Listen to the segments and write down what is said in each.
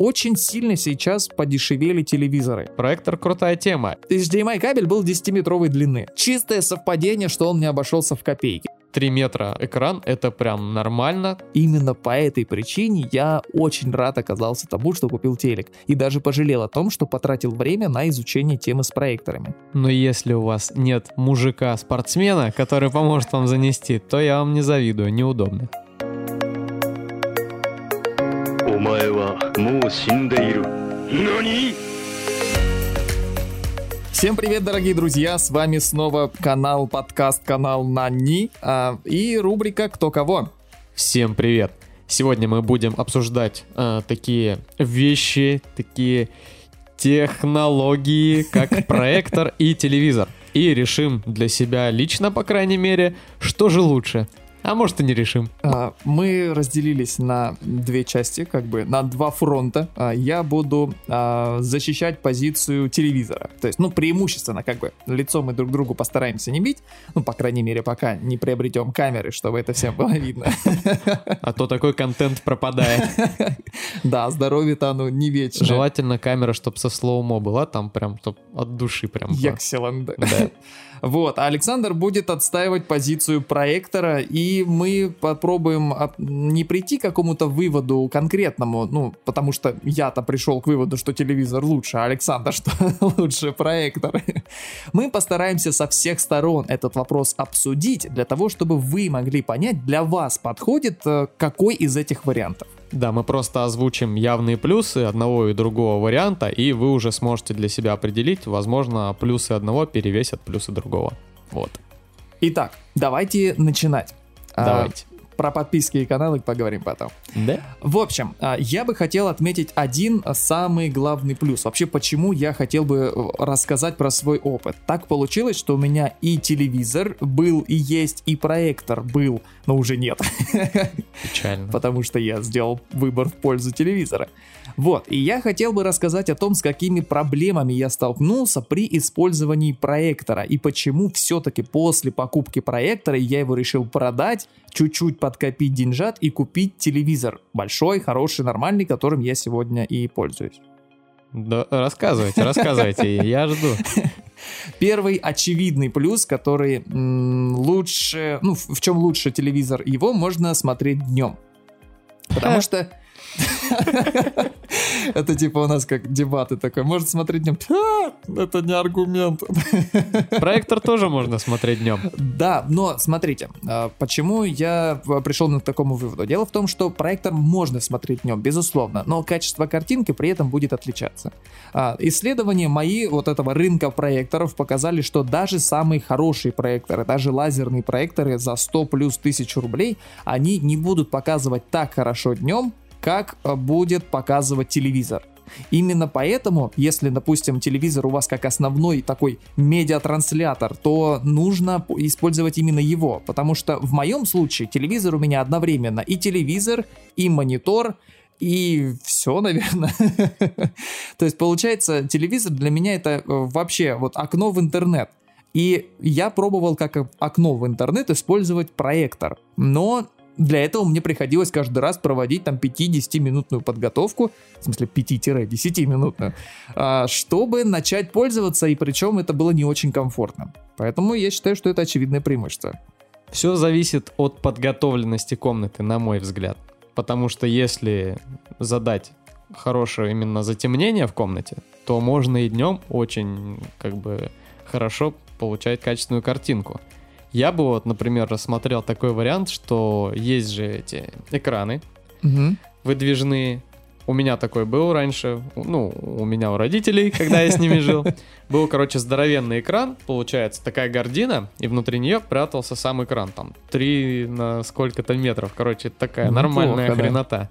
очень сильно сейчас подешевели телевизоры. Проектор крутая тема. HDMI кабель был 10-метровой длины. Чистое совпадение, что он не обошелся в копейки. 3 метра экран, это прям нормально. Именно по этой причине я очень рад оказался тому, что купил телек. И даже пожалел о том, что потратил время на изучение темы с проекторами. Но если у вас нет мужика-спортсмена, который поможет вам занести, то я вам не завидую, неудобно. お前はもう死んでいる何 Всем привет, дорогие друзья! С вами снова канал, подкаст, канал Нани а, и рубрика «Кто кого?». Всем привет! Сегодня мы будем обсуждать э, такие вещи, такие технологии, как проектор и телевизор. И решим для себя лично, по крайней мере, что же лучше – а может и не решим. А, мы разделились на две части, как бы на два фронта. А, я буду а, защищать позицию телевизора. То есть, ну, преимущественно, как бы, лицо мы друг другу постараемся не бить. Ну, по крайней мере, пока не приобретем камеры, чтобы это всем было видно. А то такой контент пропадает. Да, здоровье-то оно не вечно. Желательно камера, чтобы со слоумо была, там прям от души прям. Excellent. Да. Вот, а Александр будет отстаивать позицию проектора, и мы попробуем не прийти к какому-то выводу конкретному, ну, потому что я-то пришел к выводу, что телевизор лучше, а Александр, что лучше проектор. Мы постараемся со всех сторон этот вопрос обсудить, для того, чтобы вы могли понять, для вас подходит э, какой из этих вариантов. Да, мы просто озвучим явные плюсы одного и другого варианта, и вы уже сможете для себя определить, возможно, плюсы одного перевесят плюсы другого. Вот. Итак, давайте начинать. Давайте. Про подписки и каналы поговорим потом. Да? В общем, а, я бы хотел отметить один самый главный плюс. Вообще, почему я хотел бы э, рассказать про свой опыт. Так получилось, что у меня и телевизор был, и есть, и проектор был, но уже нет. Печально. Потому что я сделал выбор в пользу телевизора. Вот, и я хотел бы рассказать о том, с какими проблемами я столкнулся при использовании проектора и почему все-таки после покупки проектора я его решил продать, чуть-чуть подкопить деньжат и купить телевизор. Большой, хороший, нормальный, которым я сегодня и пользуюсь. Да, рассказывайте, рассказывайте, я жду. Первый очевидный плюс, который лучше, ну в чем лучше телевизор, его можно смотреть днем. Потому что Это типа у нас как дебаты такой. Может смотреть днем. Это не аргумент. Проектор тоже можно смотреть днем. Да, но смотрите, а, почему я пришел к такому выводу. Дело в том, что проектор можно смотреть днем, безусловно, но качество картинки при этом будет отличаться. А, исследования мои вот этого рынка проекторов показали, что даже самые хорошие проекторы, даже лазерные проекторы за 100 плюс тысяч рублей, они не будут показывать так хорошо днем, как э, будет показывать телевизор. Именно поэтому, если, допустим, телевизор у вас как основной такой медиатранслятор, то нужно использовать именно его, потому что в моем случае телевизор у меня одновременно и телевизор, и монитор, и все, наверное. То есть, получается, телевизор для меня это э, вообще вот окно в интернет. И я пробовал как окно в интернет использовать проектор, но для этого мне приходилось каждый раз проводить там 5-10-минутную подготовку, в смысле 5-10-минутную, а, чтобы начать пользоваться, и причем это было не очень комфортно. Поэтому я считаю, что это очевидное преимущество. Все зависит от подготовленности комнаты, на мой взгляд. Потому что если задать хорошее именно затемнение в комнате, то можно и днем очень как бы хорошо получать качественную картинку. Я бы вот, например, рассмотрел такой вариант, что есть же эти экраны угу. выдвижные. У меня такой был раньше, ну, у меня у родителей, когда я с ними жил. Был, короче, здоровенный экран, получается, такая гордина, и внутри нее прятался сам экран, там, 3 на сколько-то метров, короче, такая нормальная хренота.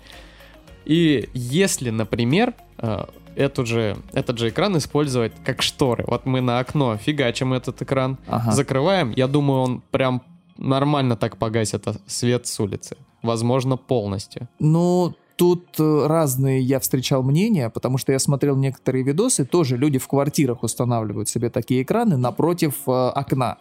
И если, например, э, эту же, этот же экран использовать как шторы. Вот мы на окно фигачим этот экран, ага. закрываем. Я думаю, он прям нормально так погасит свет с улицы. Возможно, полностью. Ну, тут э, разные я встречал мнения, потому что я смотрел некоторые видосы, тоже люди в квартирах устанавливают себе такие экраны напротив э, окна.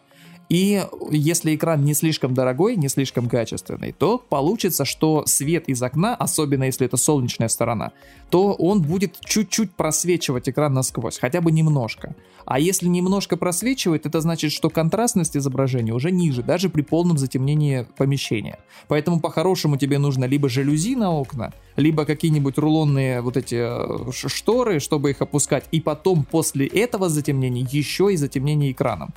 И если экран не слишком дорогой, не слишком качественный, то получится, что свет из окна, особенно если это солнечная сторона, то он будет чуть-чуть просвечивать экран насквозь, хотя бы немножко. А если немножко просвечивает, это значит, что контрастность изображения уже ниже, даже при полном затемнении помещения. Поэтому по-хорошему тебе нужно либо жалюзи на окна, либо какие-нибудь рулонные вот эти э, шторы, чтобы их опускать, и потом после этого затемнения еще и затемнение экраном.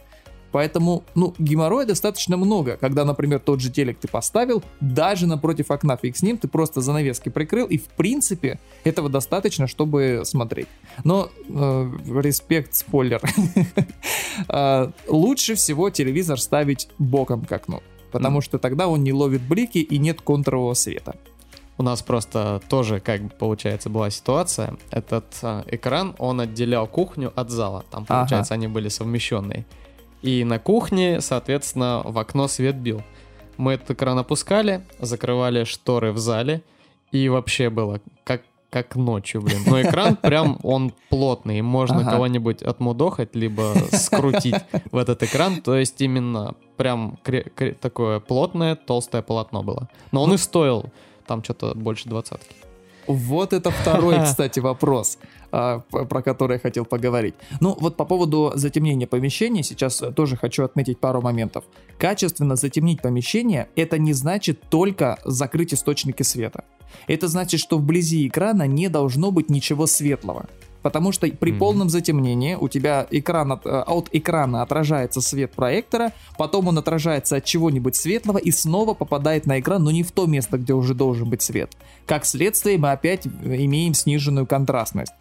Поэтому, ну, геморроя достаточно много, когда, например, тот же телек ты поставил, даже напротив окна фиг с ним, ты просто занавески прикрыл, и в принципе этого достаточно, чтобы смотреть. Но, э, респект, спойлер, э, лучше всего телевизор ставить боком к окну, потому что тогда он не ловит блики и нет контрового света. У нас просто тоже, как бы, получается, была ситуация. Этот э, экран, он отделял кухню от зала. Там, получается, ага. они были совмещенные. И на кухне, соответственно, в окно свет бил. Мы этот экран опускали, закрывали шторы в зале, и вообще было как, как ночью, блин. Но экран прям, он плотный, можно ага. кого-нибудь отмудохать, либо скрутить в этот экран. То есть именно прям такое плотное, толстое полотно было. Но он ну, и стоил там что-то больше двадцатки. Вот это второй, кстати, вопрос, а, про который я хотел поговорить. Ну, вот по поводу затемнения помещения сейчас тоже хочу отметить пару моментов. Качественно затемнить помещение — это не значит только закрыть источники света. Это значит, что вблизи экрана не должно быть ничего светлого. Потому что при mm-hmm. полном затемнении у тебя экран от, э, от экрана отражается свет проектора, потом он отражается от чего-нибудь светлого и снова попадает на экран, но не в то место, где уже должен быть свет. Как следствие, мы опять имеем сниженную контрастность.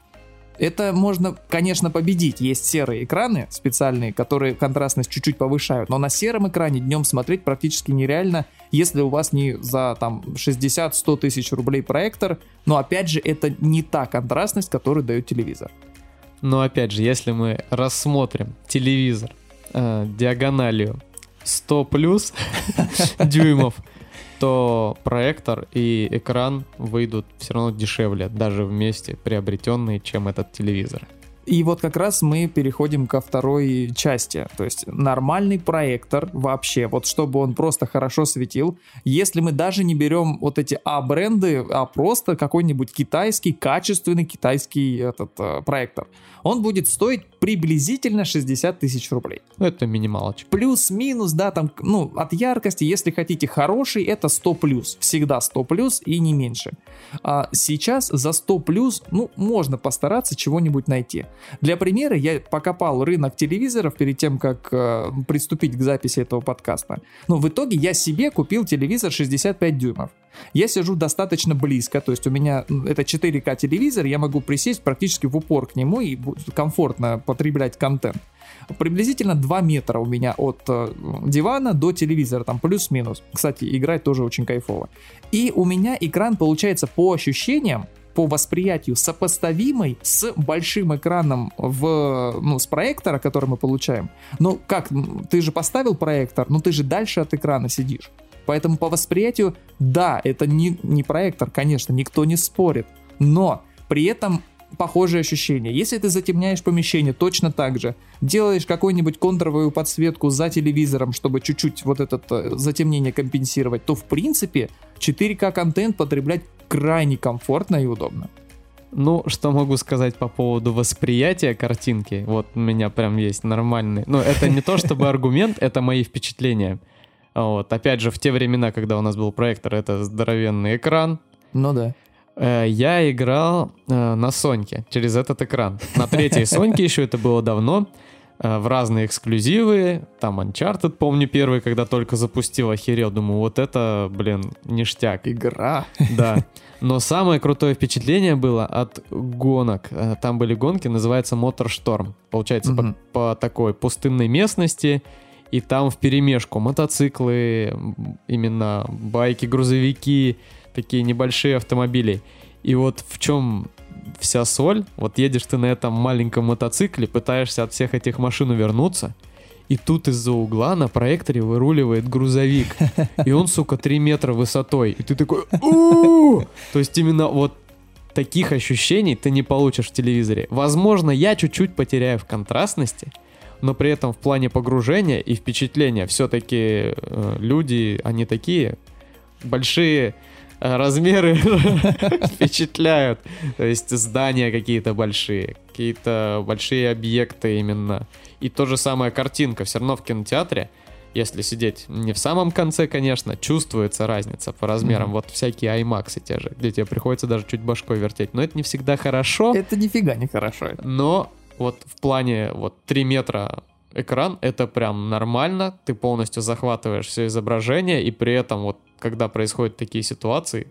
Это можно, конечно, победить. Есть серые экраны специальные, которые контрастность чуть-чуть повышают, но на сером экране днем смотреть практически нереально, если у вас не за там 60-100 тысяч рублей проектор, но опять же это не та контрастность, которую дает телевизор. Но опять же, если мы рассмотрим телевизор э, диагональю 100 плюс дюймов, то проектор и экран выйдут все равно дешевле, даже вместе приобретенные, чем этот телевизор. И вот как раз мы переходим ко второй части. То есть нормальный проектор вообще, вот чтобы он просто хорошо светил, если мы даже не берем вот эти А-бренды, а просто какой-нибудь китайский, качественный китайский этот э, проектор, он будет стоить приблизительно 60 тысяч рублей. Это минималочка. Плюс-минус, да, там, ну, от яркости, если хотите хороший, это 100 плюс. Всегда 100 плюс и не меньше. А сейчас за 100 плюс, ну, можно постараться чего-нибудь найти. Для примера, я покопал рынок телевизоров перед тем, как э, приступить к записи этого подкаста. Но в итоге я себе купил телевизор 65 дюймов. Я сижу достаточно близко, то есть у меня это 4К телевизор, я могу присесть практически в упор к нему и комфортно потреблять контент. Приблизительно 2 метра у меня от э, дивана до телевизора, там плюс-минус. Кстати, играть тоже очень кайфово. И у меня экран получается по ощущениям по восприятию сопоставимый с большим экраном в, ну, с проектора, который мы получаем. Но как, ты же поставил проектор, но ты же дальше от экрана сидишь. Поэтому по восприятию, да, это не, не проектор, конечно, никто не спорит. Но при этом похожие ощущения. Если ты затемняешь помещение точно так же, делаешь какую-нибудь контровую подсветку за телевизором, чтобы чуть-чуть вот это э, затемнение компенсировать, то в принципе 4К контент потреблять крайне комфортно и удобно. Ну, что могу сказать по поводу восприятия картинки? Вот у меня прям есть нормальный... Ну, это не то чтобы аргумент, это мои впечатления. Вот, опять же, в те времена, когда у нас был проектор, это здоровенный экран. Ну да. Э, я играл э, на Соньке через этот экран. На третьей Соньке еще это было давно. Э, в разные эксклюзивы. Там Uncharted, помню, первый, когда только запустил, охерел. Думаю, вот это, блин, ништяк. Игра. Да. Но самое крутое впечатление было от гонок. Там были гонки, называется Моторшторм. Получается, угу. по, по такой пустынной местности. И там в перемешку мотоциклы, именно байки, грузовики, такие небольшие автомобили. И вот в чем вся соль. Вот едешь ты на этом маленьком мотоцикле, пытаешься от всех этих машин увернуться, и тут из-за угла на проекторе выруливает грузовик. И он, сука, 3 метра высотой. И ты такой... То есть именно вот таких ощущений ты не получишь в телевизоре. Возможно, я чуть-чуть потеряю в контрастности, но при этом в плане погружения и впечатления все-таки э, люди, они такие большие э, размеры впечатляют. То есть здания какие-то большие, какие-то большие объекты именно. И то же самое картинка. Все равно в кинотеатре, если сидеть не в самом конце, конечно, чувствуется разница по размерам. Мгм. Вот всякие IMAX те же, где тебе приходится даже чуть башкой вертеть. Но это не всегда хорошо. Это нифига не хорошо. Но вот в плане вот 3 метра экран, это прям нормально, ты полностью захватываешь все изображение, и при этом вот когда происходят такие ситуации,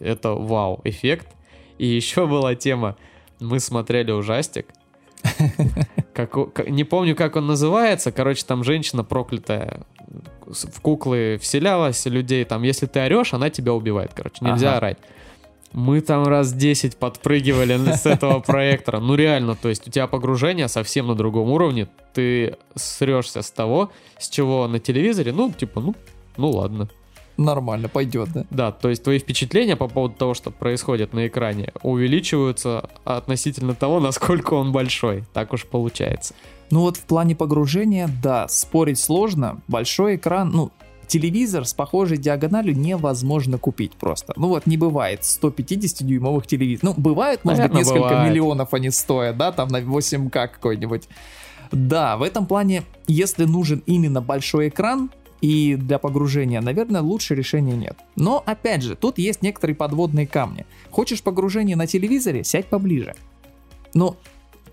это вау, эффект. И еще была тема, мы смотрели ужастик, как, не помню, как он называется. Короче, там женщина проклятая в куклы вселялась людей. Там, если ты орешь, она тебя убивает. Короче, нельзя Ага. орать. Мы там раз 10 подпрыгивали с этого проектора. Ну реально, то есть у тебя погружение совсем на другом уровне. Ты срешься с того, с чего на телевизоре, ну, типа, ну, ну ладно. Нормально, пойдет, да. Да, то есть твои впечатления по поводу того, что происходит на экране, увеличиваются относительно того, насколько он большой. Так уж получается. Ну вот в плане погружения, да, спорить сложно. Большой экран, ну, телевизор с похожей диагональю невозможно купить просто. Ну вот не бывает 150-дюймовых телевизоров. Ну, бывает, может быть, несколько бывает. миллионов они стоят, да, там на 8К какой-нибудь. Да, в этом плане, если нужен именно большой экран, и для погружения, наверное, лучше решения нет. Но, опять же, тут есть некоторые подводные камни. Хочешь погружение на телевизоре? Сядь поближе. Ну,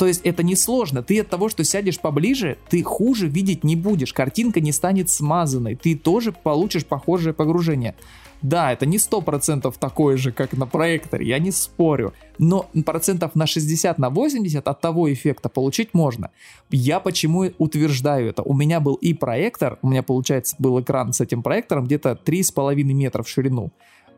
то есть это не сложно. Ты от того, что сядешь поближе, ты хуже видеть не будешь. Картинка не станет смазанной. Ты тоже получишь похожее погружение. Да, это не 100% такое же, как на проекторе, я не спорю. Но процентов на 60, на 80 от того эффекта получить можно. Я почему утверждаю это? У меня был и проектор, у меня, получается, был экран с этим проектором где-то 3,5 метра в ширину.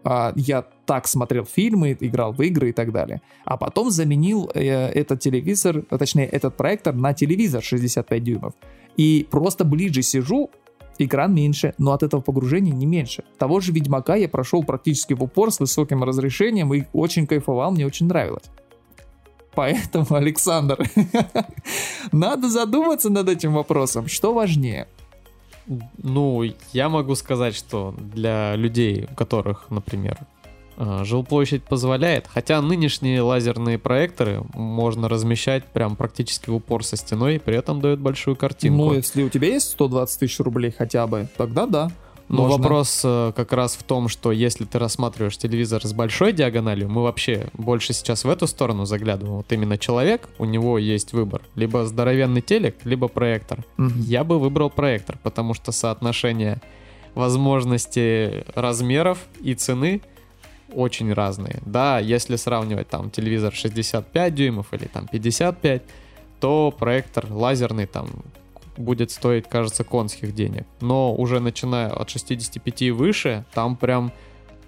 А, Я так смотрел фильмы, играл в игры и так далее. А потом заменил э, этот телевизор, а, точнее этот проектор на телевизор 65 дюймов. И просто ближе сижу, экран меньше, но от этого погружения не меньше. Того же Ведьмака я прошел практически в упор с высоким разрешением и очень кайфовал, мне очень нравилось. Поэтому, Александр, надо задуматься над этим вопросом. Что важнее? Ну, я могу сказать, что для людей, у которых, например, э, жилплощадь позволяет, хотя нынешние лазерные проекторы можно размещать прям практически в упор со стеной, при этом дают большую картинку. Ну, если у тебя есть 120 тысяч рублей хотя бы, тогда да. Но можно. вопрос э, как раз в том, что если ты рассматриваешь телевизор с большой диагональю, мы вообще больше сейчас в эту сторону заглядываем. Вот именно человек, у него есть выбор. Либо здоровенный телек, либо проектор. Мгм. Я бы выбрал проектор, потому что соотношение возможностей размеров и цены очень разные. Да, если сравнивать там телевизор 65 дюймов или там 55, то проектор лазерный там будет стоить, кажется, конских денег. Но уже начиная от 65 и выше, там прям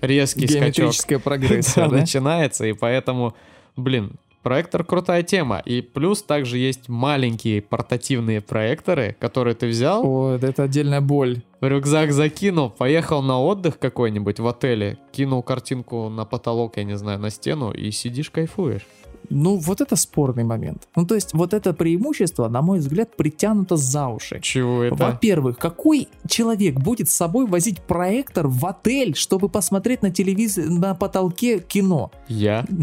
резкий скачок Геометрическая прогрессия, да, да? начинается, и поэтому, блин, проектор крутая тема. И плюс также есть маленькие портативные проекторы, которые ты взял, О, это отдельная боль. в рюкзак закинул, поехал на отдых какой-нибудь в отеле, кинул картинку на потолок, я не знаю, на стену, и сидишь, кайфуешь. Ну, вот это спорный момент. Ну, то есть, вот это преимущество, на мой взгляд, притянуто за уши. Чего это? Во-первых, какой человек будет с собой возить проектор в отель, чтобы посмотреть на телевизор, на потолке кино? Я?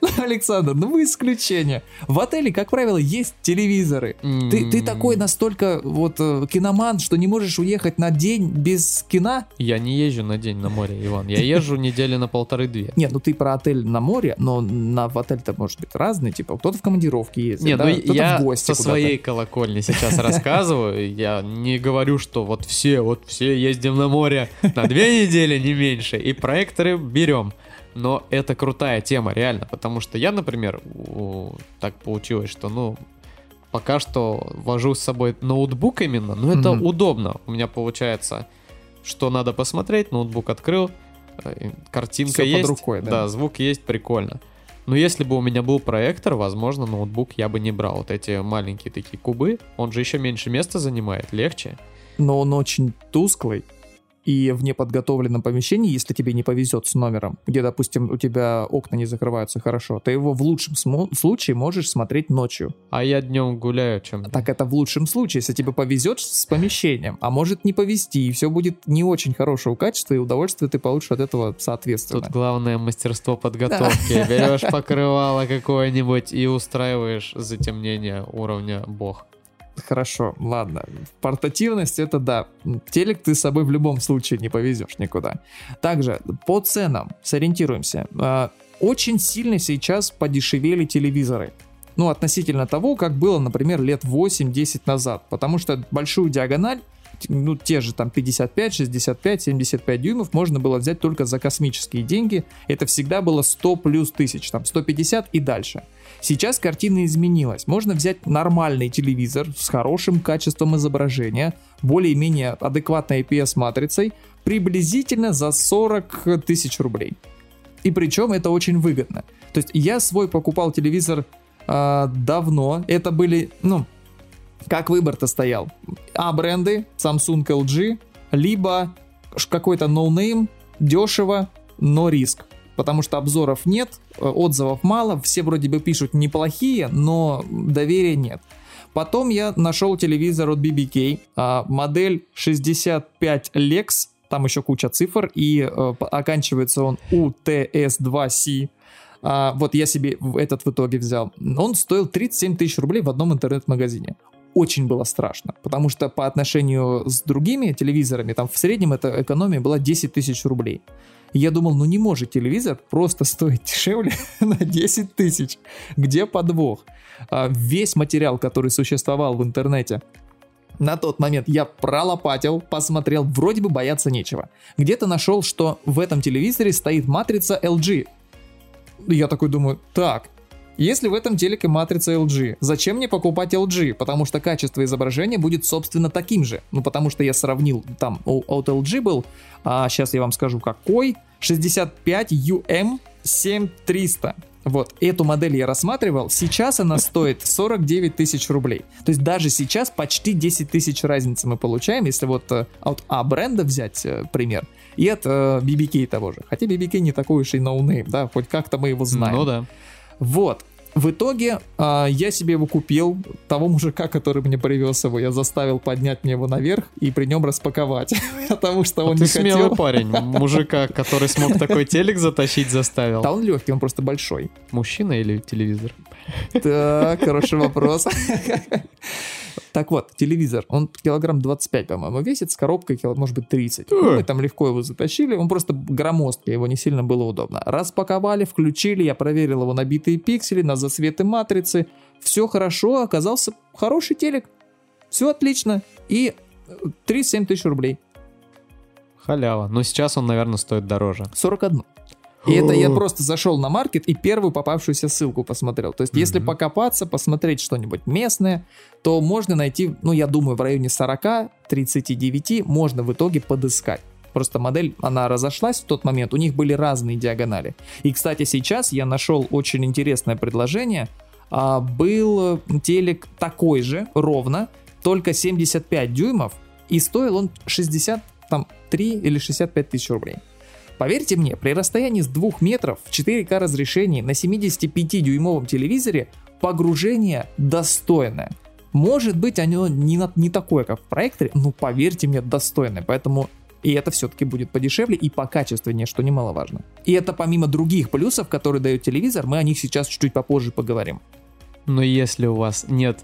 Александр, ну вы исключение. В отеле, как правило, есть телевизоры. Ты, ты такой настолько вот э, киноман, что не можешь уехать на день без кино? Я не езжу на день на море, Иван. Я езжу недели на полторы-две. Нет, ну ты про отель на море, но на в отель-то может быть разный, типа кто-то в командировке ездит, Не, да, ну кто-то я в гости со куда-то. своей колокольни сейчас рассказываю. Я не говорю, что вот все, вот все ездим на море на две недели, не меньше, и проекторы берем. Но это крутая тема, реально, потому что я, например, так получилось, что, ну, пока что вожу с собой ноутбук именно, но это Мгм. удобно. У меня получается, что надо посмотреть, ноутбук открыл, э, картинка под есть, рукой, да. да, звук есть, прикольно. Но если бы у меня был проектор, возможно, ноутбук я бы не брал. Вот эти маленькие такие кубы, он же еще меньше места занимает, легче. Но он очень тусклый. И в неподготовленном помещении, если тебе не повезет с номером, где, допустим, у тебя окна не закрываются хорошо, ты его в лучшем случае можешь смотреть ночью. А я днем гуляю чем Так это в лучшем случае, если тебе повезет с помещением, а может не повезти, и все будет не очень хорошего качества, и удовольствие ты получишь от этого соответственно. Тут главное мастерство подготовки. Берешь покрывало какое-нибудь и устраиваешь затемнение уровня бог. Хорошо, ладно. Портативность это да. Телек ты с собой в любом случае не повезешь никуда. Также по ценам сориентируемся. А, Очень сильно сейчас подешевели телевизоры. Ну, относительно того, как было, например, лет 8-10 назад. Потому что большую диагональ, ну, те же там 55, 65, 75 дюймов можно было взять только за космические деньги. Это всегда было 100 плюс тысяч, там 150 и дальше. Сейчас картина изменилась. Можно взять нормальный телевизор с хорошим качеством изображения, более-менее адекватной IPS-матрицей, приблизительно за 40 тысяч рублей. И причем это очень выгодно. То есть я свой покупал телевизор а, давно. Это были, ну, как выбор-то стоял? А бренды, Samsung, LG, либо какой-то ноунейм, дешево, но риск. Потому что обзоров нет, э, отзывов мало, все вроде бы пишут неплохие, но доверия нет. Потом я нашел телевизор от BBK, а, модель 65 Lex, там еще куча цифр, и э, оканчивается он UTS2C. А, вот я себе этот в итоге взял. Он стоил 37 тысяч рублей в одном интернет-магазине. Очень было страшно, потому что по отношению с другими телевизорами, там в среднем эта экономия была 10 тысяч рублей. Я думал, ну не может телевизор просто стоить дешевле на 10 тысяч. Где подвох? А, Весь материал, который существовал в интернете, на тот момент я пролопатил, посмотрел, вроде бы бояться нечего. Где-то нашел, что в этом телевизоре стоит матрица LG. Я такой думаю, так, если в этом телеке матрица LG, зачем мне покупать LG? Потому что качество изображения будет, собственно, таким же. Ну, потому что я сравнил, там у- от LG был, а сейчас я вам скажу какой, 65 UM 7300. Вот, эту модель я рассматривал, сейчас она стоит 49 тысяч рублей. То есть даже сейчас почти 10 тысяч разницы мы получаем, если вот э, от А бренда взять э, пример, и от э, BBK того же. Хотя BBK не такой уж и no name, да, хоть как-то мы его знаем. Ну да. Вот. В итоге а, я себе его купил, того мужика, который мне привез его, я заставил поднять мне его наверх и при нем распаковать, потому что он А не смелый хотел. парень. Мужика, который смог такой телек затащить, заставил. Да он легкий, он просто большой. Мужчина или телевизор? Так, хороший вопрос. Так вот, телевизор, он килограмм 25, по-моему, весит, с коробкой, может быть, 30. Ну, Мы там легко его затащили, он просто громоздкий, его не сильно было удобно. Распаковали, включили, я проверил его набитые пиксели, на засветы матрицы. Все хорошо, оказался хороший телек. Все отлично. И э, 37 тысяч рублей. Халява. Но сейчас он, наверное, стоит дороже. 41. И это я просто зашел на маркет и первую попавшуюся ссылку посмотрел. То есть, если покопаться, посмотреть что-нибудь местное, то можно найти, ну, я думаю, в районе 40-39 можно в итоге подыскать. Просто модель, она разошлась в тот момент, у них были разные диагонали. И, кстати, сейчас я нашел очень интересное предложение. А, был телек такой же, ровно, только 75 дюймов, и стоил он 63 или 65 тысяч рублей. Поверьте мне, при расстоянии с 2 метров в 4К разрешении на 75-дюймовом телевизоре погружение достойное. Может быть, оно не, на- не такое, как в проекторе, но поверьте мне, достойное. Поэтому и это все-таки будет подешевле и покачественнее, что немаловажно. И это помимо других плюсов, которые дает телевизор, мы о них сейчас чуть-чуть попозже поговорим. Но если у вас нет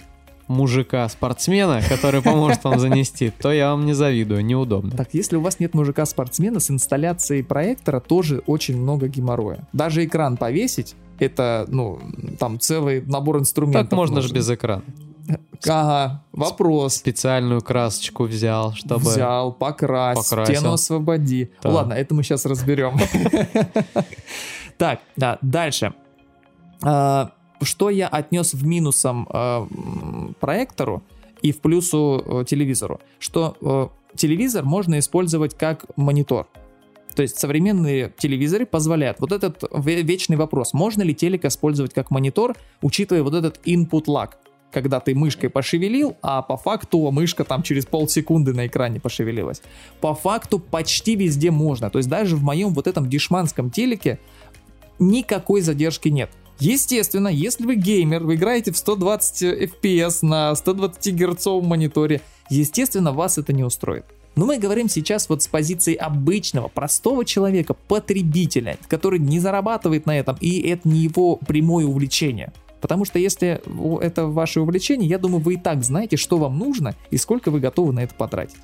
мужика-спортсмена, который поможет вам занести, то я вам не завидую, неудобно. Так, если у вас нет мужика-спортсмена, с инсталляцией проектора тоже очень много геморроя. Даже экран повесить, это, ну, там целый набор инструментов. Так можно же нужен. без экрана. Ага, вопрос. Специальную красочку взял, чтобы... Взял, покрась, Покрасил. стену освободи. Да. Ладно, это мы сейчас разберем. Так, да, дальше. Что я отнес в минусом м, проектору и в плюсу э, телевизору? Что э, телевизор можно использовать как монитор. То есть современные телевизоры позволяют. Вот этот ве- вечный вопрос, можно ли телек использовать как монитор, учитывая вот этот input lag. когда ты мышкой пошевелил, а по факту мышка там через полсекунды на экране пошевелилась. По факту почти везде можно. То есть даже в моем вот этом дешманском телеке никакой задержки нет. Естественно, если вы геймер, вы играете в 120 FPS на 120 герцовом мониторе, естественно, вас это не устроит. Но мы говорим сейчас вот с позиции обычного, простого человека, потребителя, который не зарабатывает на этом, и это не его прямое увлечение. Потому что если это ваше увлечение, я думаю, вы и так знаете, что вам нужно и сколько вы готовы на это потратить.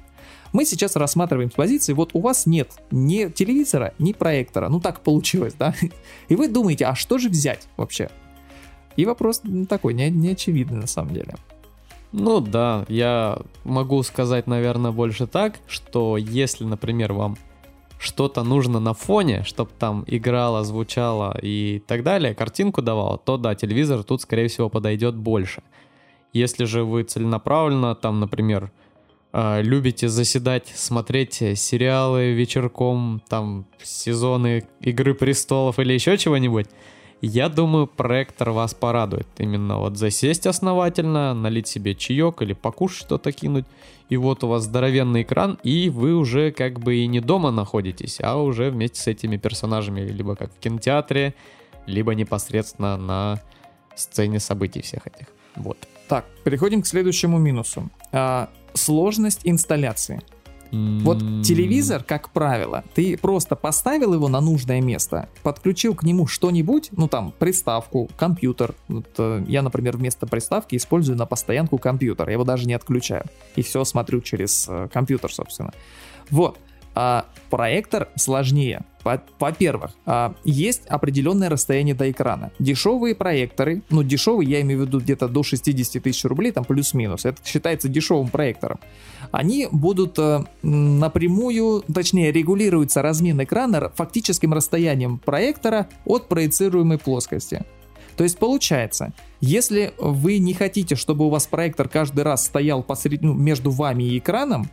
Мы сейчас рассматриваем с позиции, вот у вас нет ни телевизора, ни проектора, ну так получилось, да? И вы думаете, а что же взять вообще? И вопрос такой, не, не очевидный на самом деле. Ну да, я могу сказать, наверное, больше так, что если, например, вам что-то нужно на фоне, чтобы там играло, звучало и так далее, картинку давало, то да, телевизор тут, скорее всего, подойдет больше. Если же вы целенаправленно, там, например, любите заседать, смотреть сериалы вечерком, там, сезоны Игры Престолов или еще чего-нибудь, я думаю, проектор вас порадует. Именно вот засесть основательно, налить себе чаек или покушать что-то кинуть. И вот у вас здоровенный экран, и вы уже как бы и не дома находитесь, а уже вместе с этими персонажами, либо как в кинотеатре, либо непосредственно на сцене событий всех этих. Вот. Так, переходим к следующему минусу. А, сложность инсталляции. Вот телевизор, как правило, ты просто поставил его на нужное место, подключил к нему что-нибудь, ну там приставку, компьютер. Вот, э, я, например, вместо приставки использую на постоянку компьютер, я его даже не отключаю. И все смотрю через э, компьютер, собственно. Вот. А проектор сложнее. Во-первых, а, есть определенное расстояние до экрана. Дешевые проекторы, ну дешевые, я имею в виду где-то до 60 тысяч рублей, там плюс-минус, это считается дешевым проектором. Они будут э, напрямую, точнее регулируется размен экрана фактическим расстоянием проектора от проецируемой плоскости. То есть получается, если вы не хотите, чтобы у вас проектор каждый раз стоял посред... ну, между вами и экраном,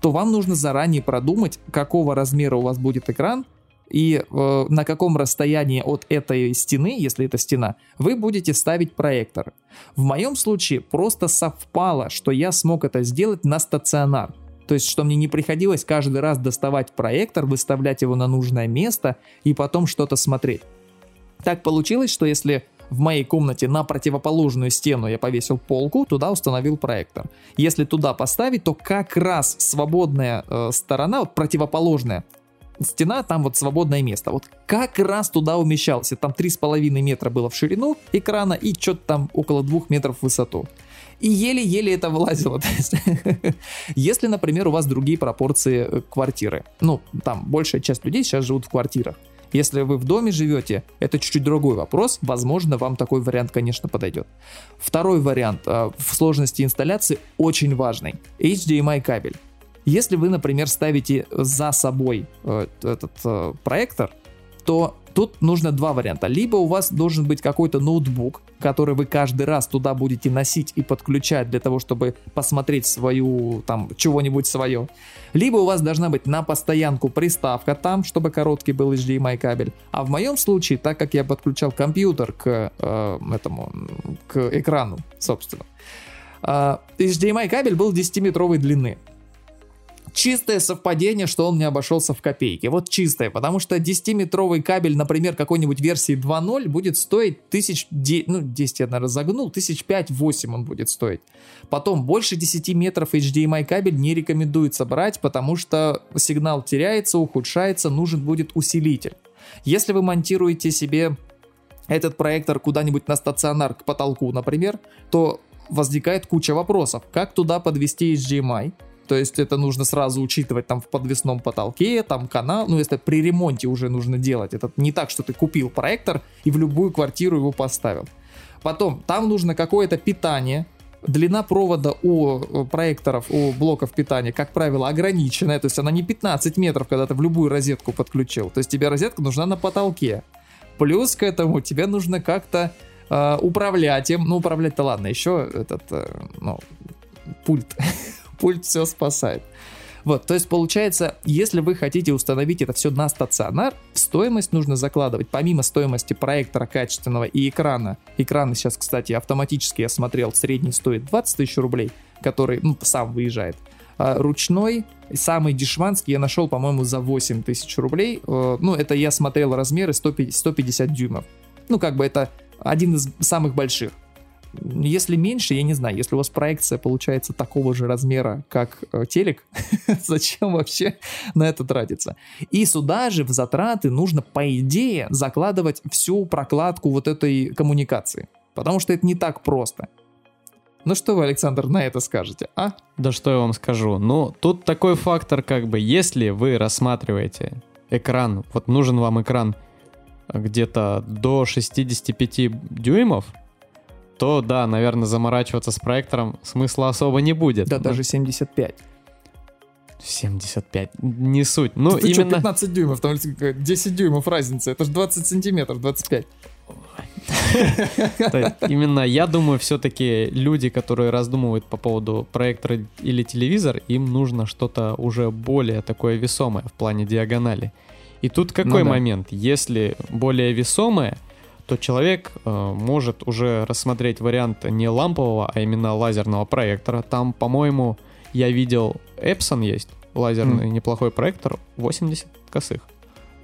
то вам нужно заранее продумать, какого размера у вас будет экран, и э, на каком расстоянии от этой стены, если это стена, вы будете ставить проектор. В моем случае просто совпало, что я смог это сделать на стационар. То есть, что мне не приходилось каждый раз доставать проектор, выставлять его на нужное место и потом что-то смотреть. Так получилось, что если в моей комнате на противоположную стену я повесил полку, туда установил проектор. Если туда поставить, то как раз свободная э, сторона, вот противоположная, стена, там вот свободное место. Вот как раз туда умещался. Там 3,5 метра было в ширину экрана и что-то там около 2 метров в высоту. И еле-еле это вылазило. Если, например, у вас другие пропорции э, квартиры, ну, там большая часть людей сейчас живут в квартирах. Если вы в доме живете, это чуть-чуть другой вопрос. Возможно, вам такой вариант, конечно, подойдет. Второй вариант э, в сложности инсталляции очень важный. HDMI кабель. Если вы, например, ставите за собой э, этот э, проектор, то тут нужно два варианта. Либо у вас должен быть какой-то ноутбук, который вы каждый раз туда будете носить и подключать для того, чтобы посмотреть свою, там, чего-нибудь свое. Либо у вас должна быть на постоянку приставка там, чтобы короткий был HDMI кабель. А в моем случае, так как я подключал компьютер к э, этому, к экрану, собственно, э, HDMI кабель был 10-метровой длины чистое совпадение, что он не обошелся в копейки. Вот чистое, потому что 10-метровый кабель, например, какой-нибудь версии 2.0 будет стоить тысяч, ну 10 я, наверное, загнул, тысяч 5-8 он будет стоить. Потом больше 10 метров HDMI кабель не рекомендуется брать, потому что сигнал теряется, ухудшается, нужен будет усилитель. Если вы монтируете себе этот проектор куда-нибудь на стационар к потолку, например, то возникает куча вопросов. Как туда подвести HDMI? То есть это нужно сразу учитывать там в подвесном потолке, там канал, ну если при ремонте уже нужно делать. Это не так, что ты купил проектор и в любую квартиру его поставил. Потом, там нужно какое-то питание, Длина провода у э, проекторов, у блоков питания, как правило, ограниченная. То есть она не 15 метров, когда ты в любую розетку подключил. То есть тебе розетка нужна на потолке. Плюс к этому тебе нужно как-то э, управлять им. Ну, управлять-то ладно, еще этот, э, ну, пульт пульт все спасает. Вот, то есть получается, если вы хотите установить это все на стационар, стоимость нужно закладывать, помимо стоимости проектора качественного и экрана, экраны сейчас, кстати, автоматически я смотрел, средний стоит 20 тысяч рублей, который, ну, сам выезжает. А ручной, самый дешманский я нашел, по-моему, за 8 тысяч рублей. Э, Ну, это я смотрел размеры 150, 150 дюймов. Ну, как бы это один из самых больших. Если меньше, я не знаю, если у вас проекция получается такого же размера, как э, телек, зачем вообще на это тратиться? И сюда же в затраты нужно, по идее, закладывать всю прокладку вот этой коммуникации. Потому что это не так просто. Ну что вы, Александр, на это скажете, а? Да что я вам скажу? Ну, тут такой фактор, как бы, если вы рассматриваете экран, вот нужен вам экран где-то до 65 дюймов, то да, наверное, заморачиваться с проектором смысла особо не будет. Да, Ну, даже 75. 75, не суть. Ну, Ты именно... 15 дюймов, там 10 дюймов разница, это же 20 сантиметров, 25. То Именно я думаю, все-таки люди, которые раздумывают по поводу проектора или телевизор, им нужно что-то уже более такое весомое в плане диагонали. И тут какой Ну да. момент? Если более весомое, то человек э, может уже рассмотреть вариант не лампового, а именно лазерного проектора. Там, по-моему, я видел Epson есть, лазерный неплохой проектор, 80 косых.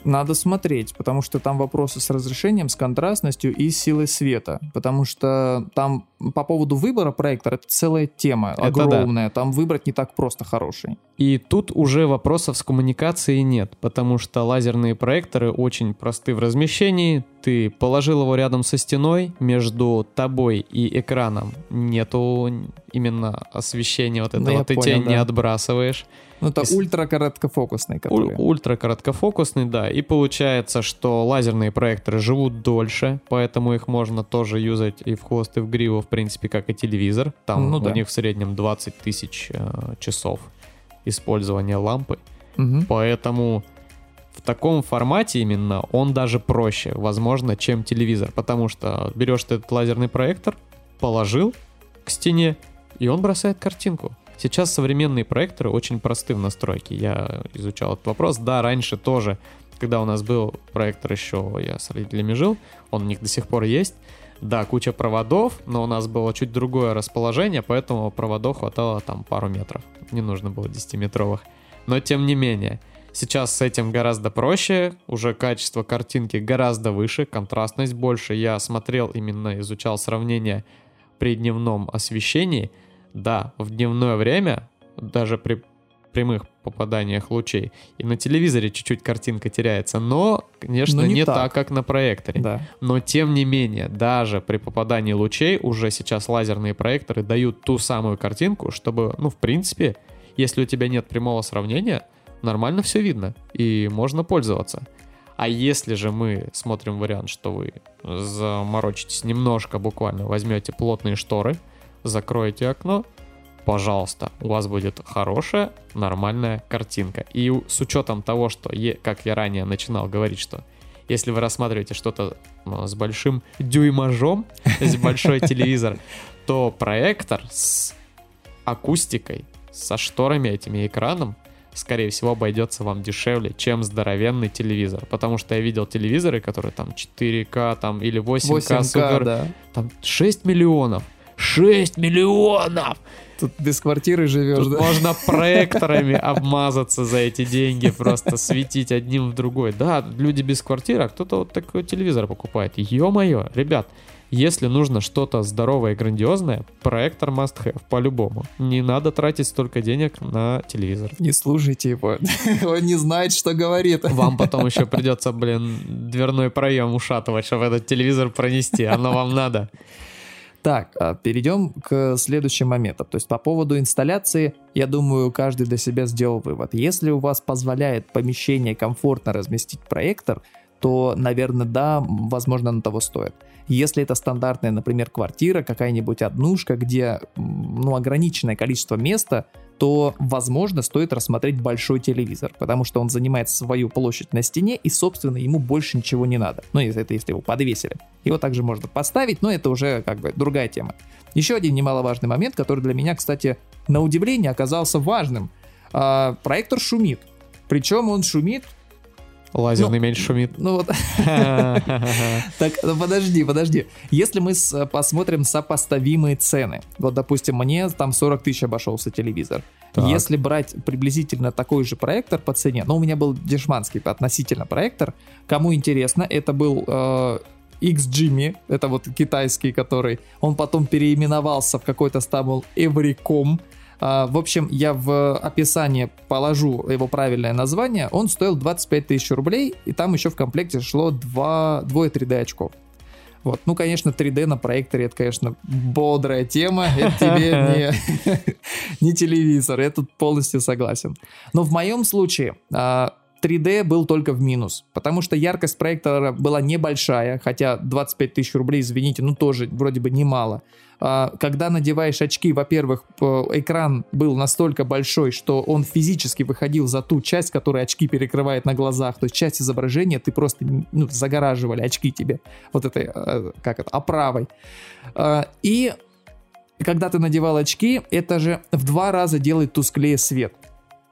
Надо смотреть, потому что там вопросы с разрешением, с контрастностью и силой света. Потому что там по поводу выбора проектора это целая тема Это да. огромная. Там выбрать не так просто хороший. И тут уже вопросов с коммуникацией нет, потому что лазерные проекторы очень просты в размещении. Ты положил его рядом со стеной, между тобой и экраном нету именно освещения вот Ну, этого, я ты понял, тень не да. отбрасываешь. Ну, это Ис- ультракороткофокусный, который... Ультра короткофокусный, да. И получается, что лазерные проекторы живут дольше, поэтому их можно тоже юзать и в хвост, и в гриву, в принципе, как и телевизор. Там Ну у да. них в среднем 20 тысяч э, часов использования лампы. Мгм. Поэтому таком формате именно он даже проще, возможно, чем телевизор. Потому что берешь ты этот лазерный проектор, положил к стене, и он бросает картинку. Сейчас современные проекторы очень просты в настройке. Я изучал этот вопрос. Да, раньше тоже, когда у нас был проектор еще, я с родителями жил, он у них до сих пор есть. Да, куча проводов, но у нас было чуть другое расположение, поэтому проводов хватало там пару метров. Не нужно было 10-метровых. Но тем не менее, сейчас с этим гораздо проще, уже качество картинки гораздо выше, контрастность больше. Я смотрел, именно изучал сравнение при дневном освещении. Да, в дневное время, даже при прямых попаданиях лучей, и на телевизоре чуть-чуть картинка теряется, но, конечно, Но не, не так. так. как на проекторе. Да. Но тем не менее, даже при попадании лучей уже сейчас лазерные проекторы дают ту самую картинку, чтобы, ну, в принципе, если у тебя нет прямого сравнения, нормально все видно и можно пользоваться. А если же мы смотрим вариант, что вы заморочитесь немножко, буквально возьмете плотные шторы, закроете окно, пожалуйста, у вас будет хорошая, нормальная картинка. И с учетом того, что, как я ранее начинал говорить, что если вы рассматриваете что-то с большим дюймажом, есть большой телевизор, то проектор с акустикой, со шторами этими экраном, скорее всего, обойдется вам дешевле, чем здоровенный телевизор. Потому что я видел телевизоры, которые там 4К там, или 8К, 8К, супер, да. там 6 миллионов. 6 миллионов! Тут без квартиры живешь, Тут да? можно проекторами обмазаться за эти деньги, просто светить одним в другой. Да, люди без квартиры, а кто-то вот такой телевизор покупает. Ё-моё, ребят, если нужно что-то здоровое и грандиозное, проектор must have, по-любому. Не надо тратить столько денег на телевизор. Не слушайте его. Он не знает, что говорит. Вам потом еще придется, блин, дверной проем ушатывать, чтобы этот телевизор пронести. Оно вам надо. Так, а, перейдем к следующим моментам. То есть по поводу инсталляции, я думаю, каждый для себя сделал вывод. Если у вас позволяет помещение комфортно разместить проектор, то, наверное, да, возможно, на того стоит. Если это стандартная, например, квартира, какая-нибудь однушка, где ну, ограниченное количество места, то, возможно, стоит рассмотреть большой телевизор, потому что он занимает свою площадь на стене, и, собственно, ему больше ничего не надо. Ну, это если его подвесили. Его также можно поставить, но это уже как бы другая тема. Еще один немаловажный момент, который для меня, кстати, на удивление оказался важным. а, проектор шумит. Причем он шумит Лазерный меч шумит. ну вот, так, ну подожди, подожди. Если мы посмотрим сопоставимые цены, вот, допустим, мне там 40 тысяч обошелся телевизор. Если брать приблизительно такой же проектор по цене, но у меня был дешманский относительно проектор, кому интересно, это был э, XGMI, это вот китайский, который, он потом переименовался в какой-то стабл а, в общем, я в описании положу его правильное название. Он стоил 25 тысяч рублей, и там еще в комплекте шло два, двое 3D очков. Вот. Ну, конечно, 3D на проекторе, это, конечно, бодрая тема, это тебе не, не телевизор, я тут полностью согласен. Но в моем случае а, 3D был только в минус, потому что яркость проектора была небольшая, хотя 25 тысяч рублей, извините, ну тоже вроде бы немало. А, Когда надеваешь очки, во-первых, экран был настолько большой, что он физически выходил за ту часть, которую очки перекрывает на глазах, то есть часть изображения ты просто ну, загораживали очки тебе, вот этой, э, как это, оправой. А, И когда ты надевал очки, это же в два раза делает тусклее свет.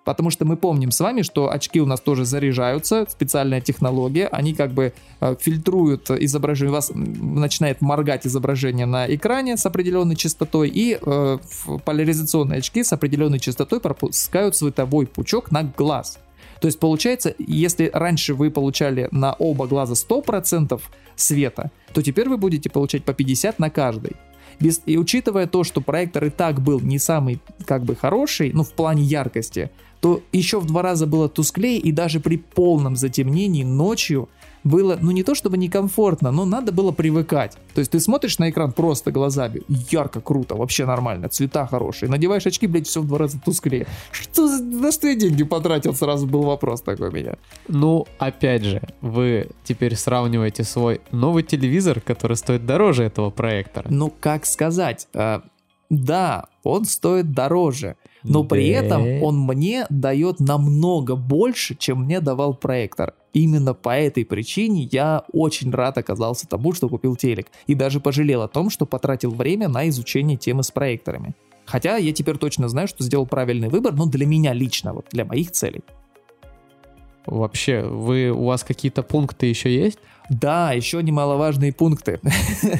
Потому что мы помним с вами, что очки у нас тоже заряжаются, специальная технология, они как бы э, фильтруют изображение, у вас начинает моргать изображение на экране с определенной частотой, и э, поляризационные очки с определенной частотой пропускают световой пучок на глаз. То есть получается, если раньше вы получали на оба глаза 100% света, то теперь вы будете получать по 50 на каждый. Без- и учитывая то, что проектор и так был не самый как бы хороший, ну в плане яркости, то еще в два раза было тусклее, и даже при полном затемнении ночью было, ну не то чтобы некомфортно, но надо было привыкать. То есть ты смотришь на экран просто глазами, ярко, круто, вообще нормально, цвета хорошие. Надеваешь очки, блядь, все в два раза тусклее. Что за, на что я деньги потратил, сразу был вопрос такой у меня. Ну, опять же, вы теперь сравниваете свой новый телевизор, который стоит дороже этого проектора. Ну, как сказать, э, да, он стоит дороже, но при этом он мне дает намного больше, чем мне давал проектор. Именно по этой причине я очень рад оказался тому, что купил телек. И даже пожалел о том, что потратил время на изучение темы с проекторами. Хотя я теперь точно знаю, что сделал правильный выбор, но для меня лично, вот для моих целей. Вообще, вы, у вас какие-то пункты еще есть? Да, еще немаловажные пункты.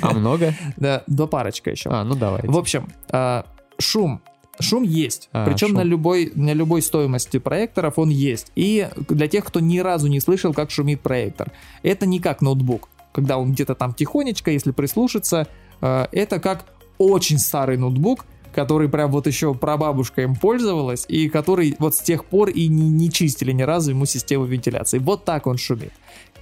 А много? Да, два парочка еще. А, ну давайте. В общем, а, шум. Шум есть. А, Причем шум. на любой, на любой стоимости проекторов он есть. И для тех, кто ни разу не слышал, как шумит проектор, это не как ноутбук. Когда он где-то там тихонечко, если прислушаться, а, это как очень старый ноутбук, который прям вот еще прабабушка им пользовалась, и который вот с тех пор и не, не чистили ни разу ему систему вентиляции. Вот так он шумит.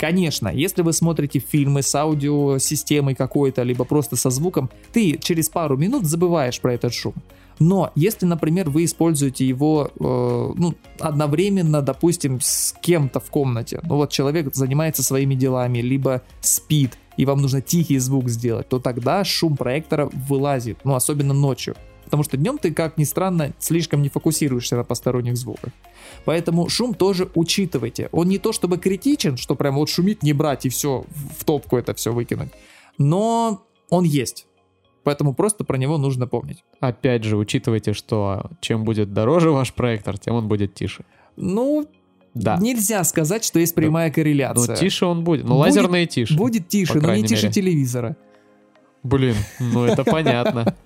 Конечно, если вы смотрите фильмы с аудиосистемой какой-то, либо просто со звуком, ты через пару минут забываешь про этот шум. Но если, например, вы используете его э, ну, одновременно, допустим, с кем-то в комнате, ну вот человек занимается своими делами, либо спит, и вам нужно тихий звук сделать, то тогда шум проектора вылазит, ну особенно ночью. Потому что днем ты, как ни странно, слишком не фокусируешься на посторонних звуках. Поэтому шум тоже учитывайте. Он не то чтобы критичен, что прям вот шумит не брать и все, в топку это все выкинуть. Но он есть. Поэтому просто про него нужно помнить. Опять же, учитывайте, что чем будет дороже ваш проектор, тем он будет тише. Ну, Да. нельзя сказать, что есть прямая Ну, корреляция. тише он будет. Ну, лазерные тише. Будет тише, но не тише мере. телевизора. Блин, ну это понятно.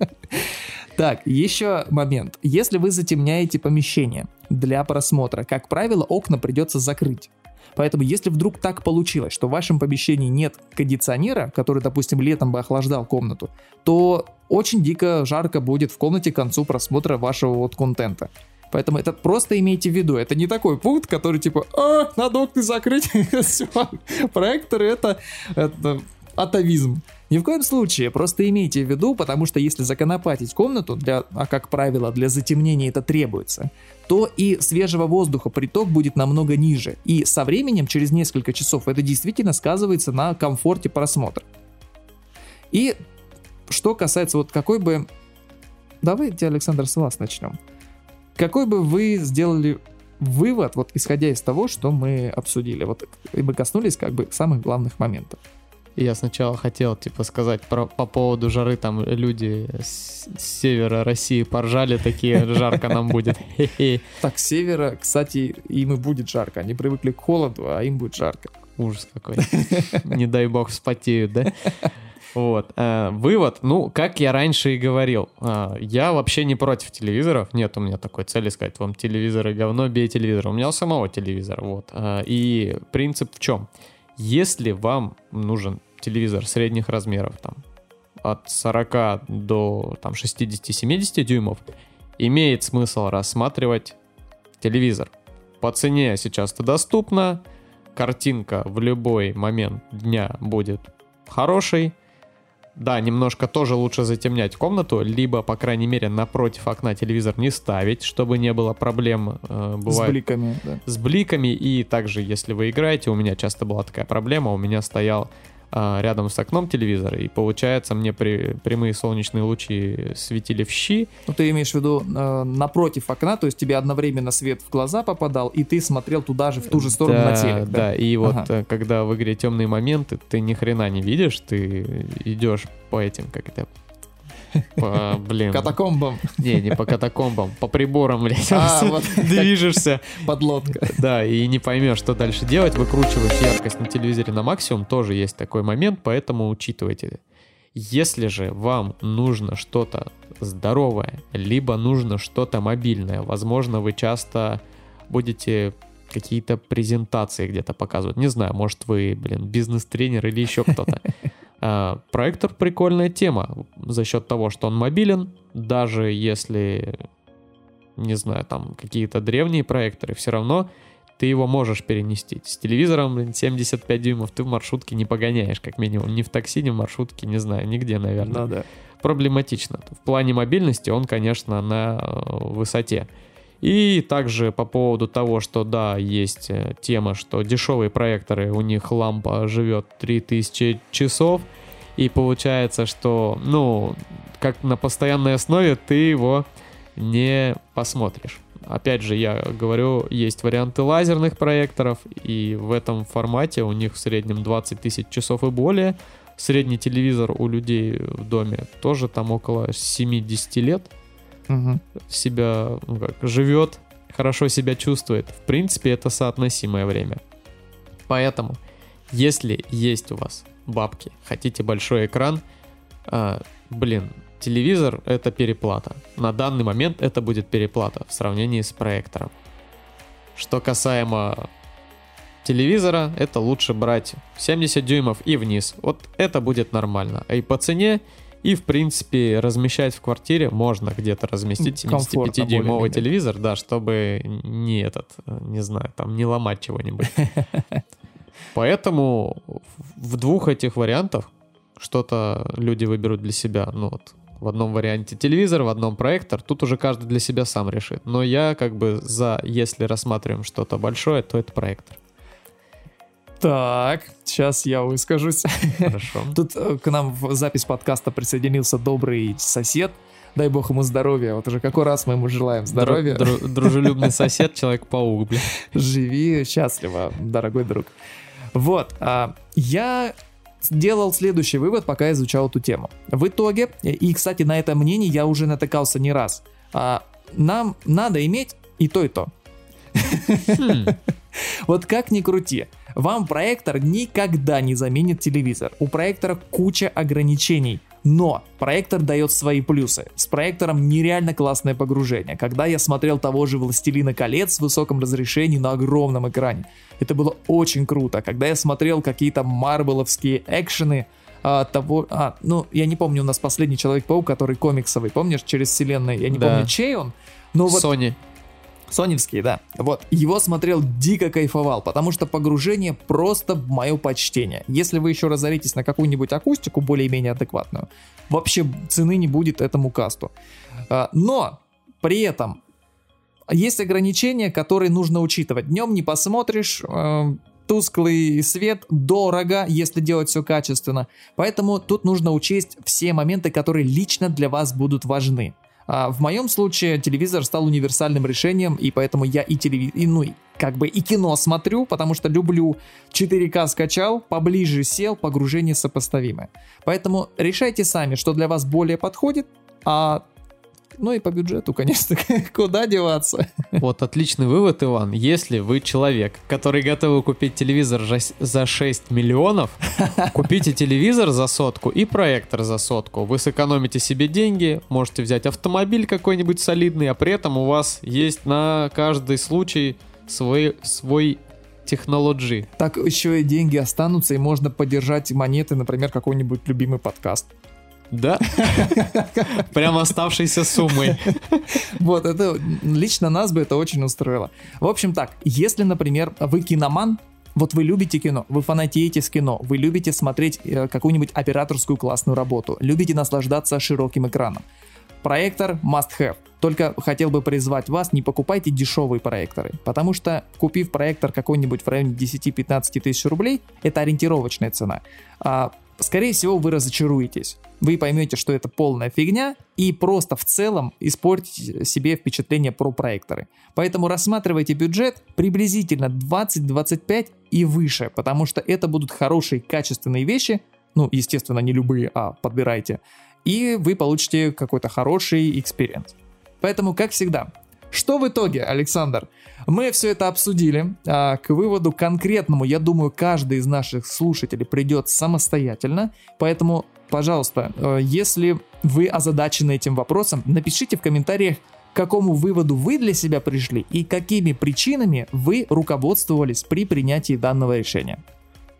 Так, еще момент. Если вы затемняете помещение для просмотра, как правило, окна придется закрыть. Поэтому, если вдруг так получилось, что в вашем помещении нет кондиционера, который, допустим, летом бы охлаждал комнату, то очень дико жарко будет в комнате к концу просмотра вашего вот контента. Поэтому это просто имейте в виду. Это не такой пункт, который типа, а, надо окна закрыть. Проекторы это, это атовизм. Ни в коем случае, просто имейте в виду, потому что если законопатить комнату, для, а как правило для затемнения это требуется, то и свежего воздуха приток будет намного ниже. И со временем, через несколько часов, это действительно сказывается на комфорте просмотра. И что касается вот какой бы... Давайте, Александр, с вас начнем. Какой бы вы сделали вывод, вот исходя из того, что мы обсудили, вот и мы коснулись как бы самых главных моментов. Я сначала хотел, типа, сказать про, по поводу жары, там люди с, с севера России поржали, такие, жарко нам будет. Так, с севера, кстати, им и будет жарко. Они привыкли к холоду, а им будет жарко. Ужас какой. Не дай бог вспотеют, да? Вот. э, Вывод, ну, как я раньше и говорил, э, я вообще не против телевизоров. Нет у меня такой цели сказать, вам телевизоры говно, бей телевизор. У меня у самого телевизор, вот. Э, И принцип в чем? Если вам нужен телевизор средних размеров, там, от 40 до там, 60-70 дюймов, имеет смысл рассматривать телевизор. По цене сейчас это доступно, картинка в любой момент дня будет хорошей. Да, немножко тоже лучше затемнять комнату, либо, по крайней мере, напротив окна телевизор не ставить, чтобы не было проблем. э, С бывает бликами, да. с бликами. И также, если вы играете, у меня часто была такая проблема, у меня стоял рядом с окном телевизор, и получается мне при, прямые солнечные лучи светили в щи. Ну, ты имеешь в виду э, напротив окна, то есть тебе одновременно свет в глаза попадал, и ты смотрел туда же, в ту же сторону да, на телек. Да, и вот Ага. э, когда в игре темные моменты, ты ни хрена не видишь, ты идешь по этим, как это, по, блин, Катакомбом, не, не по катакомбам, по приборам, блядь, А, вот движешься. подлодка. Да, и не поймешь, что дальше делать, выкручиваешь яркость на телевизоре на максимум, тоже есть такой момент, поэтому учитывайте. Если же вам нужно что-то здоровое, либо нужно что-то мобильное, возможно, вы часто будете какие-то презентации где-то показывать. Не знаю, может вы, блин, бизнес-тренер или еще кто-то. А, Проектор прикольная тема за счет того, что он мобилен, даже если, не знаю, там какие-то древние проекторы, все равно ты его можешь перенести. С телевизором, блин, 75 дюймов ты в маршрутке не погоняешь, как минимум. Ни в такси, ни в маршрутке, не знаю, нигде, наверное Да, да. проблематично. В плане мобильности он, конечно, на э, высоте. И также по поводу того, что да, есть э, тема, что дешевые проекторы, у них лампа живет 3000 часов, и получается, что, ну, как на постоянной основе ты его не посмотришь. Опять же, я говорю, есть варианты лазерных проекторов, и в этом формате у них в среднем 20 тысяч часов и более. Средний телевизор у людей в доме тоже там около 70 лет Мгм. себя ну как, живет, хорошо себя чувствует. В принципе, это соотносимое время. Поэтому, если есть у вас бабки, хотите большой экран, а, блин, телевизор это переплата. На данный момент это будет переплата в сравнении с проектором. Что касаемо телевизора, это лучше брать 70 дюймов и вниз. Вот это будет нормально. И по цене, и в принципе размещать в квартире можно где-то разместить Комфортно 75-дюймовый более-менее. телевизор, да, чтобы не этот, не знаю, там не ломать чего-нибудь. Поэтому в двух этих вариантах что-то люди выберут для себя. Ну вот, в одном варианте телевизор, в одном проектор. Тут уже каждый для себя сам решит. Но я как бы за, если рассматриваем что-то большое, то это проектор. Так, сейчас я выскажусь. Хорошо. Тут э, к нам в запись подкаста присоединился добрый сосед. Дай бог ему здоровья. Вот уже какой раз мы ему желаем здоровья. Дру- дру- дружелюбный сосед, человек-паук, блин. Живи счастливо, дорогой друг. Вот, а, я сделал следующий вывод, пока изучал эту тему. В итоге, и, кстати, на это мнение я уже натыкался не раз, а, нам надо иметь и то, и то. Хм, Вот как ни крути, вам проектор никогда не заменит телевизор. У проектора куча ограничений. Но проектор дает свои плюсы. С проектором нереально классное погружение. Когда я смотрел того же «Властелина колец» в высоком разрешении на огромном экране. Это было очень круто. Когда я смотрел какие-то марвеловские экшены, а, того, а, ну, я не помню, у нас последний Человек-паук, который комиксовый, помнишь, через вселенную, я не Да. помню, чей он, но вот Sony. Соневский, да. Вот, его смотрел, дико кайфовал, потому что погружение просто мое почтение. Если вы еще разоритесь на какую-нибудь акустику более-менее адекватную, вообще цены не будет этому касту. А, Но при этом есть ограничения, которые нужно учитывать. Днем не посмотришь, э, тусклый свет дорого, если делать все качественно. Поэтому тут нужно учесть все моменты, которые лично для вас будут важны. А в моем случае телевизор стал универсальным решением, и поэтому я и телевизор, и, ну, как бы и кино смотрю, потому что люблю 4К скачал, поближе сел, погружение сопоставимое. Поэтому решайте сами, что для вас более подходит, а ну и по бюджету, конечно, куда деваться. Вот отличный вывод, Иван. Если вы человек, который готовы купить телевизор за 6 миллионов, купите телевизор за сотку и проектор за сотку. Вы сэкономите себе деньги, можете взять автомобиль какой-нибудь солидный, а при этом у вас есть на каждый случай свой, свой технологии. Так еще и деньги останутся, и можно поддержать монеты, например, какой-нибудь любимый подкаст. Да? Прям оставшейся суммой. Вот, это лично нас бы это очень устроило. В общем так, если, например, вы киноман, вот вы любите кино, вы фанатеете с кино, вы любите смотреть э, какую-нибудь операторскую классную работу, любите наслаждаться широким экраном. Проектор must have. Только хотел бы призвать вас, не покупайте дешевые проекторы, потому что купив проектор какой-нибудь в районе 10-15 тысяч рублей, это ориентировочная цена. А скорее всего, вы разочаруетесь. Вы поймете, что это полная фигня, и просто в целом испортите себе впечатление про проекторы. Поэтому рассматривайте бюджет приблизительно 20-25 и выше, потому что это будут хорошие, качественные вещи, ну, естественно, не любые, а подбирайте, и вы получите какой-то хороший experience. Поэтому, как всегда, что в итоге, Александр? Мы все это обсудили. А, к выводу конкретному, я думаю, каждый из наших слушателей придет самостоятельно. Поэтому, пожалуйста, э, если вы озадачены этим вопросом, напишите в комментариях, к какому выводу вы для себя пришли и какими причинами вы руководствовались при принятии данного решения.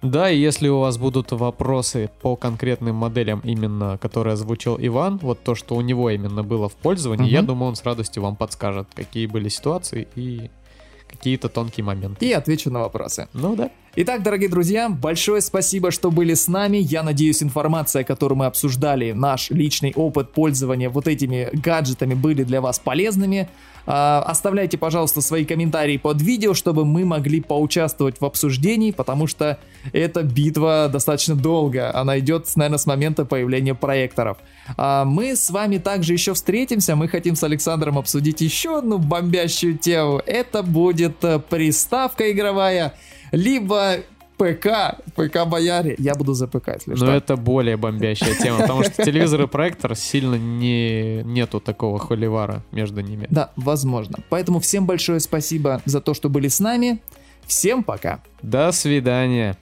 Да, и если у вас будут вопросы по конкретным моделям, именно которые озвучил Иван, вот то, что у него именно было в пользовании, угу. я думаю, он с радостью вам подскажет, какие были ситуации и какие-то тонкие моменты. И отвечу на вопросы. Ну да. Итак, дорогие друзья, большое спасибо, что были с нами. Я надеюсь, информация, которую мы обсуждали, наш личный опыт пользования вот этими гаджетами были для вас полезными. А, оставляйте, пожалуйста, свои комментарии под видео, чтобы мы могли поучаствовать в обсуждении, потому что эта битва достаточно долгая. Она идет, наверное, с момента появления проекторов. А мы с вами также еще встретимся. Мы хотим с Александром обсудить еще одну бомбящую тему. Это будет э, приставка игровая, либо ПК, ПК Бояре. Я буду за ПК, если Но что. это более бомбящая тема, потому что телевизор и проектор сильно не... нету такого холивара между ними. Да, возможно. Поэтому всем большое спасибо за то, что были с нами. Всем пока. До свидания.